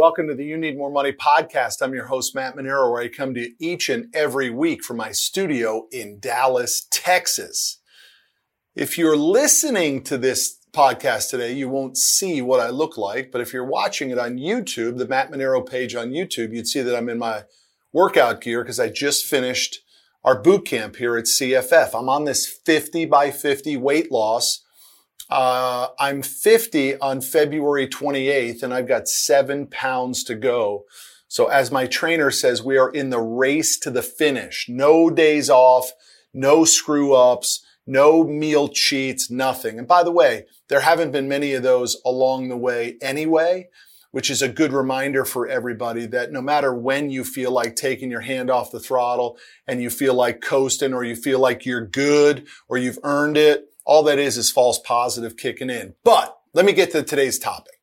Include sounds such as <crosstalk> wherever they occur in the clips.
Welcome to the You Need More Money podcast. I'm your host, Matt Manero, where I come to each and every week from my studio in Dallas, Texas. If you're listening to this podcast today, you won't see what I look like, but if you're watching it on YouTube, the Matt Manero page on YouTube, you'd see that I'm in my workout gear because I just finished our boot camp here at CFF. I'm on this 50 by 50 weight loss uh, I'm 50 on February 28th and I've got seven pounds to go. So as my trainer says, we are in the race to the finish. No days off, no screw ups, no meal cheats, nothing. And by the way, there haven't been many of those along the way anyway, which is a good reminder for everybody that no matter when you feel like taking your hand off the throttle and you feel like coasting or you feel like you're good or you've earned it, all that is is false positive kicking in. But let me get to today's topic.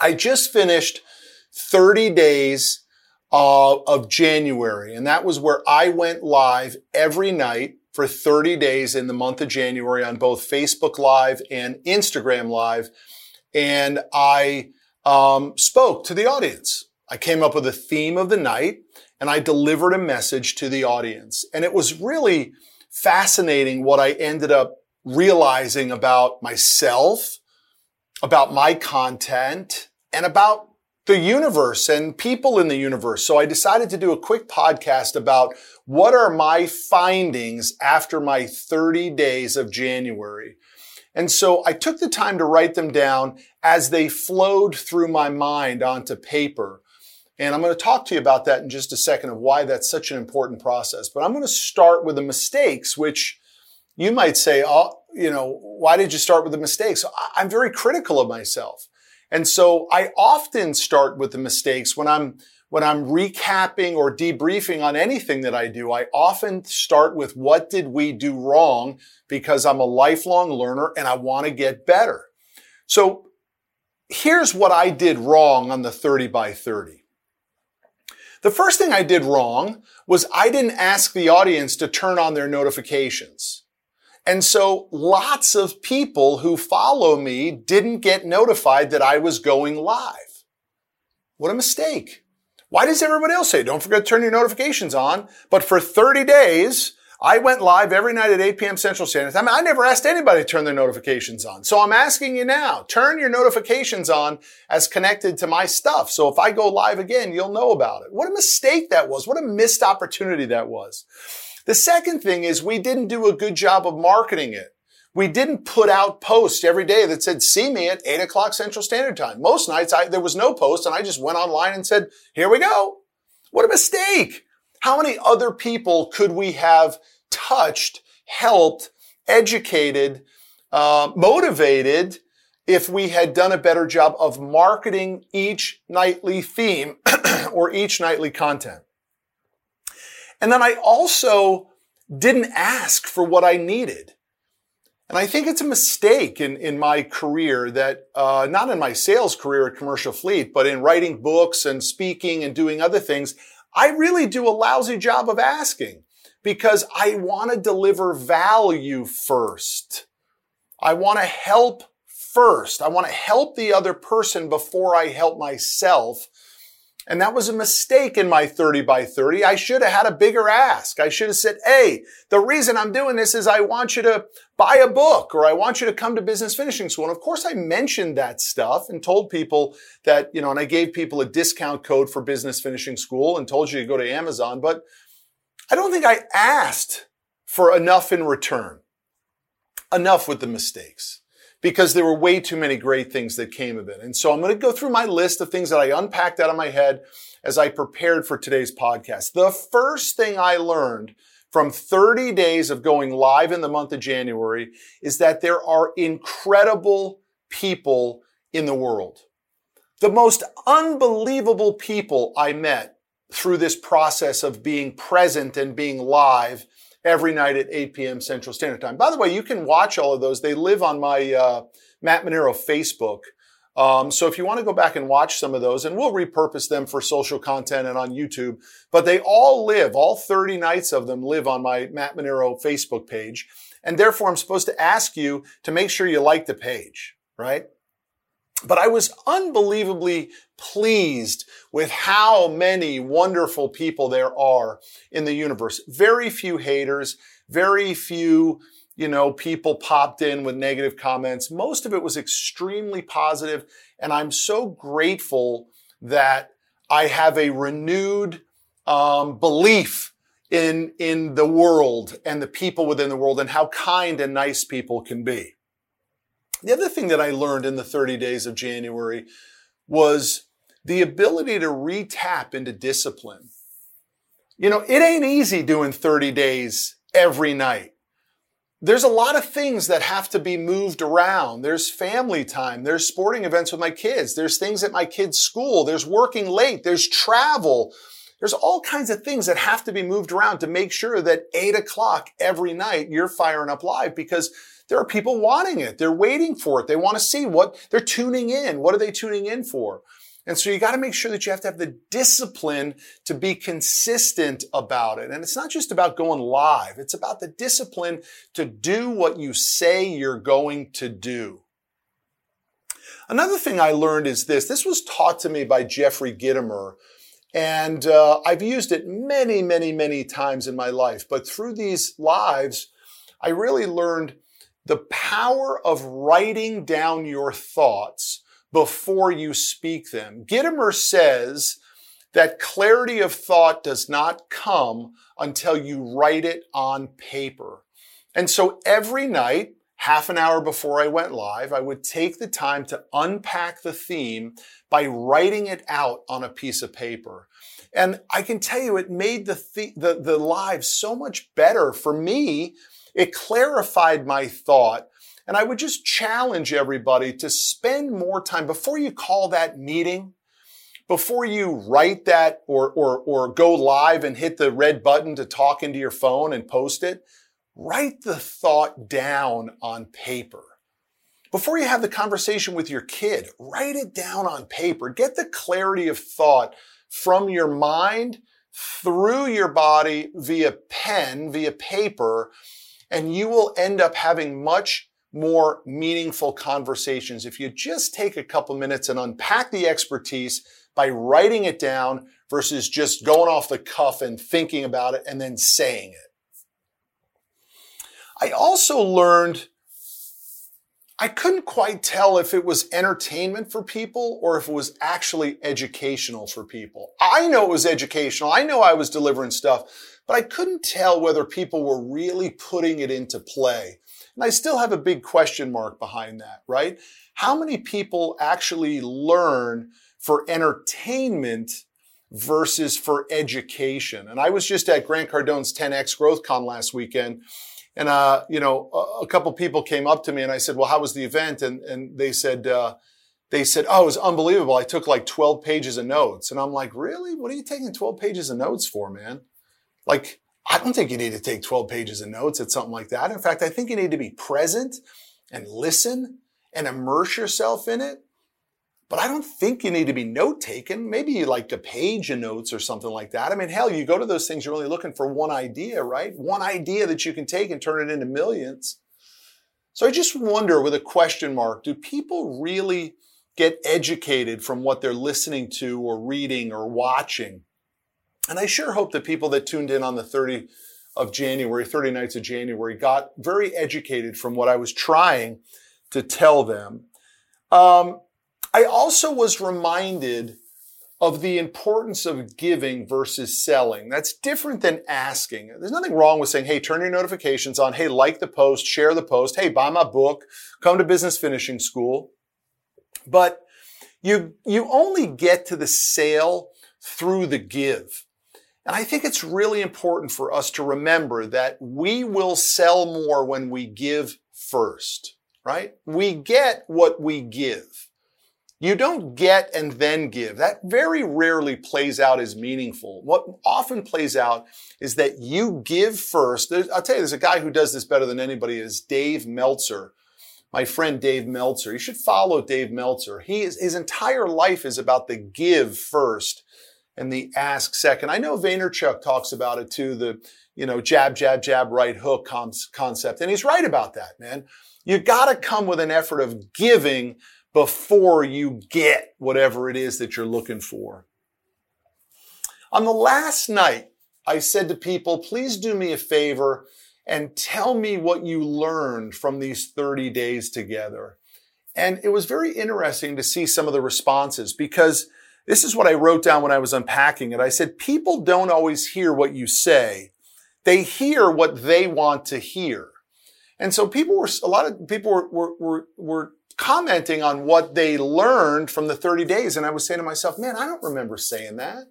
I just finished 30 days uh, of January, and that was where I went live every night for 30 days in the month of January on both Facebook Live and Instagram Live. And I um, spoke to the audience. I came up with a theme of the night and I delivered a message to the audience. And it was really fascinating what I ended up realizing about myself, about my content, and about the universe and people in the universe. So I decided to do a quick podcast about what are my findings after my 30 days of January. And so I took the time to write them down as they flowed through my mind onto paper. And I'm going to talk to you about that in just a second of why that's such an important process. But I'm going to start with the mistakes, which you might say, oh, you know, why did you start with the mistakes? I'm very critical of myself. And so I often start with the mistakes when I'm, when I'm recapping or debriefing on anything that I do. I often start with what did we do wrong because I'm a lifelong learner and I want to get better. So here's what I did wrong on the 30 by 30. The first thing I did wrong was I didn't ask the audience to turn on their notifications. And so lots of people who follow me didn't get notified that I was going live. What a mistake. Why does everybody else say, don't forget to turn your notifications on? But for 30 days, I went live every night at 8 p.m. Central Standard Time. I never asked anybody to turn their notifications on. So I'm asking you now, turn your notifications on as connected to my stuff. So if I go live again, you'll know about it. What a mistake that was. What a missed opportunity that was. The second thing is we didn't do a good job of marketing it. We didn't put out posts every day that said, see me at eight o'clock central standard time. Most nights I, there was no post and I just went online and said, here we go. What a mistake. How many other people could we have touched, helped, educated, uh, motivated if we had done a better job of marketing each nightly theme <clears throat> or each nightly content? And then I also didn't ask for what I needed. And I think it's a mistake in, in my career that, uh, not in my sales career at Commercial Fleet, but in writing books and speaking and doing other things, I really do a lousy job of asking because I want to deliver value first. I want to help first. I want to help the other person before I help myself. And that was a mistake in my 30 by 30. I should have had a bigger ask. I should have said, Hey, the reason I'm doing this is I want you to buy a book or I want you to come to business finishing school. And of course I mentioned that stuff and told people that, you know, and I gave people a discount code for business finishing school and told you to go to Amazon, but I don't think I asked for enough in return. Enough with the mistakes because there were way too many great things that came of it. And so I'm going to go through my list of things that I unpacked out of my head as I prepared for today's podcast. The first thing I learned from 30 days of going live in the month of January is that there are incredible people in the world. The most unbelievable people I met through this process of being present and being live every night at 8 p.m. Central Standard Time. By the way, you can watch all of those. They live on my uh, Matt Manero Facebook. Um, so if you want to go back and watch some of those, and we'll repurpose them for social content and on YouTube, but they all live, all 30 nights of them live on my Matt Manero Facebook page. And therefore, I'm supposed to ask you to make sure you like the page, right? But I was unbelievably pleased with how many wonderful people there are in the universe. Very few haters, very few, you know, people popped in with negative comments. Most of it was extremely positive, and I'm so grateful that I have a renewed um, belief in in the world and the people within the world and how kind and nice people can be. The other thing that I learned in the 30 days of January was the ability to retap into discipline. You know, it ain't easy doing 30 days every night. There's a lot of things that have to be moved around. There's family time. There's sporting events with my kids. There's things at my kids' school. There's working late. There's travel. There's all kinds of things that have to be moved around to make sure that eight o'clock every night you're firing up live because there are people wanting it. They're waiting for it. They want to see what they're tuning in. What are they tuning in for? And so you got to make sure that you have to have the discipline to be consistent about it. And it's not just about going live. It's about the discipline to do what you say you're going to do. Another thing I learned is this. This was taught to me by Jeffrey Gitomer. And uh, I've used it many, many, many times in my life. But through these lives, I really learned the power of writing down your thoughts before you speak them. Gitomer says that clarity of thought does not come until you write it on paper. And so every night, half an hour before I went live, I would take the time to unpack the theme by writing it out on a piece of paper. And I can tell you, it made the, the, the, live so much better for me. It clarified my thought. And I would just challenge everybody to spend more time before you call that meeting, before you write that or, or, or go live and hit the red button to talk into your phone and post it, write the thought down on paper. Before you have the conversation with your kid, write it down on paper. Get the clarity of thought from your mind through your body via pen, via paper, and you will end up having much more meaningful conversations if you just take a couple minutes and unpack the expertise by writing it down versus just going off the cuff and thinking about it and then saying it. I also learned I couldn't quite tell if it was entertainment for people or if it was actually educational for people. I know it was educational. I know I was delivering stuff, but I couldn't tell whether people were really putting it into play. And I still have a big question mark behind that, right? How many people actually learn for entertainment versus for education? And I was just at Grant Cardone's 10X Growth Con last weekend and, uh, you know, a, a, couple people came up to me and I said, well, how was the event? And, and they said, uh, they said, oh, it was unbelievable. I took like 12 pages of notes. And I'm like, really? What are you taking 12 pages of notes for, man? Like, I don't think you need to take 12 pages of notes at something like that. In fact, I think you need to be present and listen and immerse yourself in it but I don't think you need to be note taken. Maybe you like a page of notes or something like that. I mean, hell, you go to those things, you're only looking for one idea, right? One idea that you can take and turn it into millions. So I just wonder with a question mark, do people really get educated from what they're listening to or reading or watching? And I sure hope that people that tuned in on the 30 of January, 30 nights of January, got very educated from what I was trying to tell them. Um, I also was reminded of the importance of giving versus selling. That's different than asking. There's nothing wrong with saying, hey, turn your notifications on. Hey, like the post, share the post. Hey, buy my book, come to business finishing school. But you, you only get to the sale through the give. And I think it's really important for us to remember that we will sell more when we give first, right? We get what we give. You don't get and then give. That very rarely plays out as meaningful. What often plays out is that you give first. There's, I'll tell you, there's a guy who does this better than anybody is Dave Meltzer. My friend Dave Meltzer. You should follow Dave Meltzer. He is, his entire life is about the give first and the ask second. I know Vaynerchuk talks about it too, the, you know, jab, jab, jab, right hook concept. And he's right about that, man. You gotta come with an effort of giving before you get whatever it is that you're looking for. On the last night, I said to people, please do me a favor and tell me what you learned from these 30 days together. And it was very interesting to see some of the responses because this is what I wrote down when I was unpacking it. I said, people don't always hear what you say. They hear what they want to hear. And so people were, a lot of people were, were, were, were commenting on what they learned from the 30 days. And I was saying to myself, man, I don't remember saying that.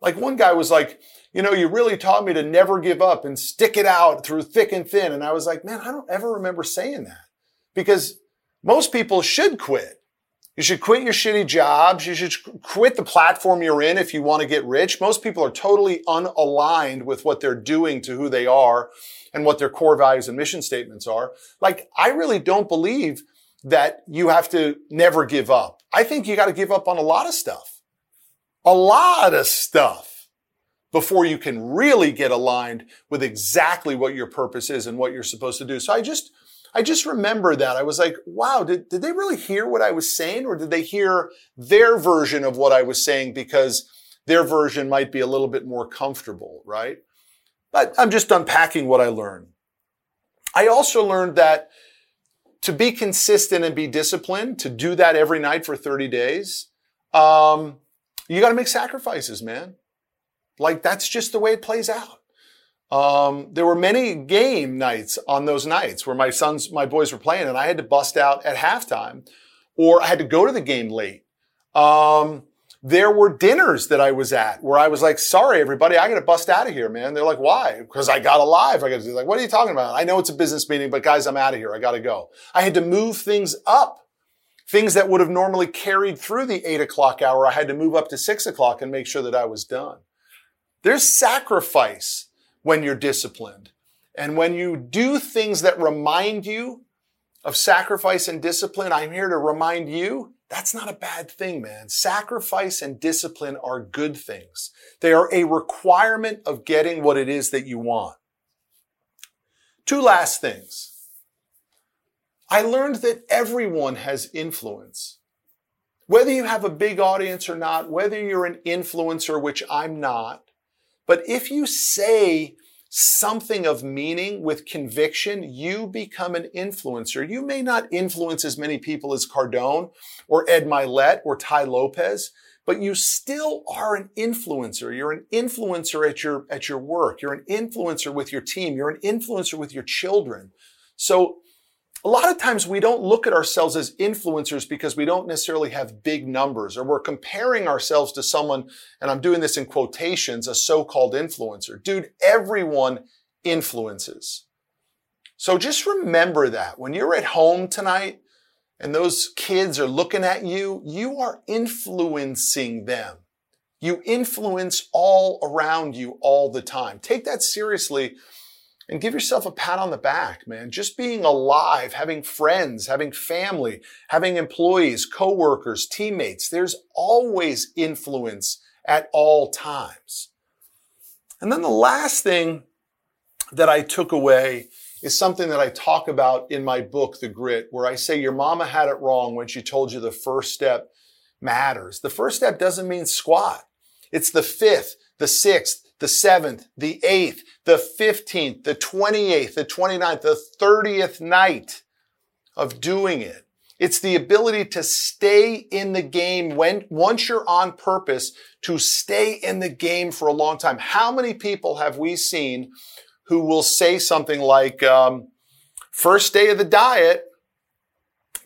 Like one guy was like, you know, you really taught me to never give up and stick it out through thick and thin. And I was like, man, I don't ever remember saying that because most people should quit. You should quit your shitty jobs. You should quit the platform you're in if you want to get rich. Most people are totally unaligned with what they're doing to who they are and what their core values and mission statements are. Like, I really don't believe that you have to never give up. I think you got to give up on a lot of stuff. A lot of stuff before you can really get aligned with exactly what your purpose is and what you're supposed to do. So I just, I just remember that. I was like, wow, did, did they really hear what I was saying or did they hear their version of what I was saying because their version might be a little bit more comfortable, right? But I'm just unpacking what I learned. I also learned that to be consistent and be disciplined, to do that every night for 30 days, um, you got to make sacrifices, man. Like that's just the way it plays out. Um, there were many game nights on those nights where my sons, my boys were playing, and I had to bust out at halftime, or I had to go to the game late. Um, there were dinners that I was at where I was like, "Sorry, everybody, I got to bust out of here, man." They're like, "Why?" Because I got alive. I got to like, "What are you talking about?" I know it's a business meeting, but guys, I'm out of here. I got to go. I had to move things up. Things that would have normally carried through the eight o'clock hour, I had to move up to six o'clock and make sure that I was done. There's sacrifice when you're disciplined. And when you do things that remind you of sacrifice and discipline, I'm here to remind you that's not a bad thing, man. Sacrifice and discipline are good things. They are a requirement of getting what it is that you want. Two last things. I learned that everyone has influence. Whether you have a big audience or not, whether you're an influencer, which I'm not, but if you say something of meaning with conviction, you become an influencer. You may not influence as many people as Cardone or Ed Mylett or Tai Lopez, but you still are an influencer. You're an influencer at your, at your work. You're an influencer with your team. You're an influencer with your children. So a lot of times we don't look at ourselves as influencers because we don't necessarily have big numbers or we're comparing ourselves to someone, and I'm doing this in quotations, a so-called influencer. Dude, everyone influences. So just remember that when you're at home tonight and those kids are looking at you, you are influencing them. You influence all around you all the time. Take that seriously and give yourself a pat on the back, man. Just being alive, having friends, having family, having employees, coworkers, teammates. There's always influence at all times. And then the last thing that I took away is something that I talk about in my book, The Grit, where I say your mama had it wrong when she told you the first step matters. The first step doesn't mean squat. It's the fifth, the sixth, the 7th, the 8th, the 15th, the 28th, the 29th, the 30th night of doing it. It's the ability to stay in the game when, once you're on purpose, to stay in the game for a long time. How many people have we seen who will say something like, um, first day of the diet,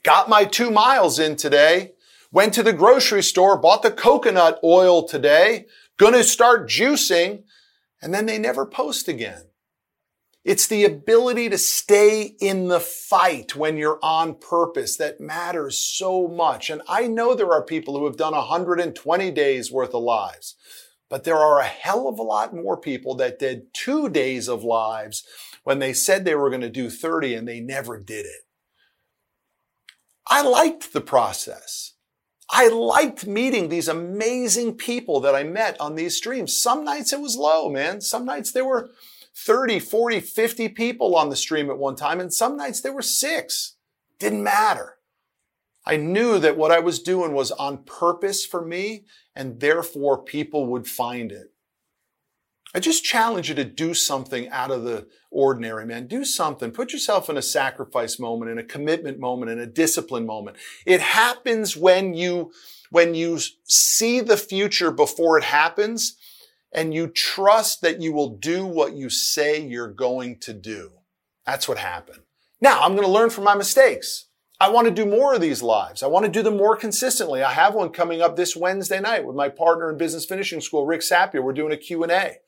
got my two miles in today, went to the grocery store, bought the coconut oil today, gonna start juicing, and then they never post again. It's the ability to stay in the fight when you're on purpose that matters so much. And I know there are people who have done 120 days worth of lives, but there are a hell of a lot more people that did two days of lives when they said they were going to do 30 and they never did it. I liked the process. I liked meeting these amazing people that I met on these streams. Some nights it was low, man. Some nights there were 30, 40, 50 people on the stream at one time, and some nights there were six. Didn't matter. I knew that what I was doing was on purpose for me and therefore people would find it. I just challenge you to do something out of the ordinary, man. Do something. Put yourself in a sacrifice moment, in a commitment moment, in a discipline moment. It happens when you, when you see the future before it happens and you trust that you will do what you say you're going to do. That's what happened. Now I'm going to learn from my mistakes. I want to do more of these lives. I want to do them more consistently. I have one coming up this Wednesday night with my partner in business finishing school, Rick Sapio. We're doing a Q&A.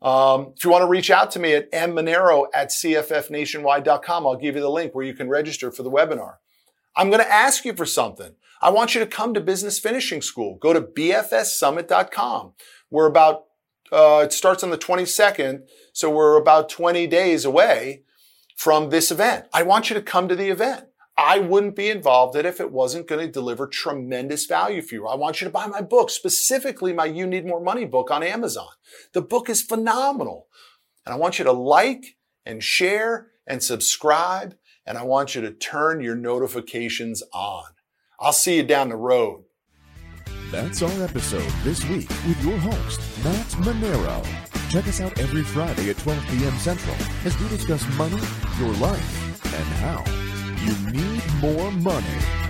Um, if you want to reach out to me at mmanero at cffnationwide.com, I'll give you the link where you can register for the webinar. I'm going to ask you for something. I want you to come to business finishing school. Go to bfssummit.com. We're about, uh, it starts on the 22nd. So we're about 20 days away from this event. I want you to come to the event. I wouldn't be involved in if it wasn't going to deliver tremendous value for you. I want you to buy my book, specifically my You Need More Money book on Amazon. The book is phenomenal. And I want you to like and share and subscribe. And I want you to turn your notifications on. I'll see you down the road. That's our episode this week with your host, Matt Manero. Check us out every Friday at 12 p.m. Central as we discuss money, your life, and how you need more money.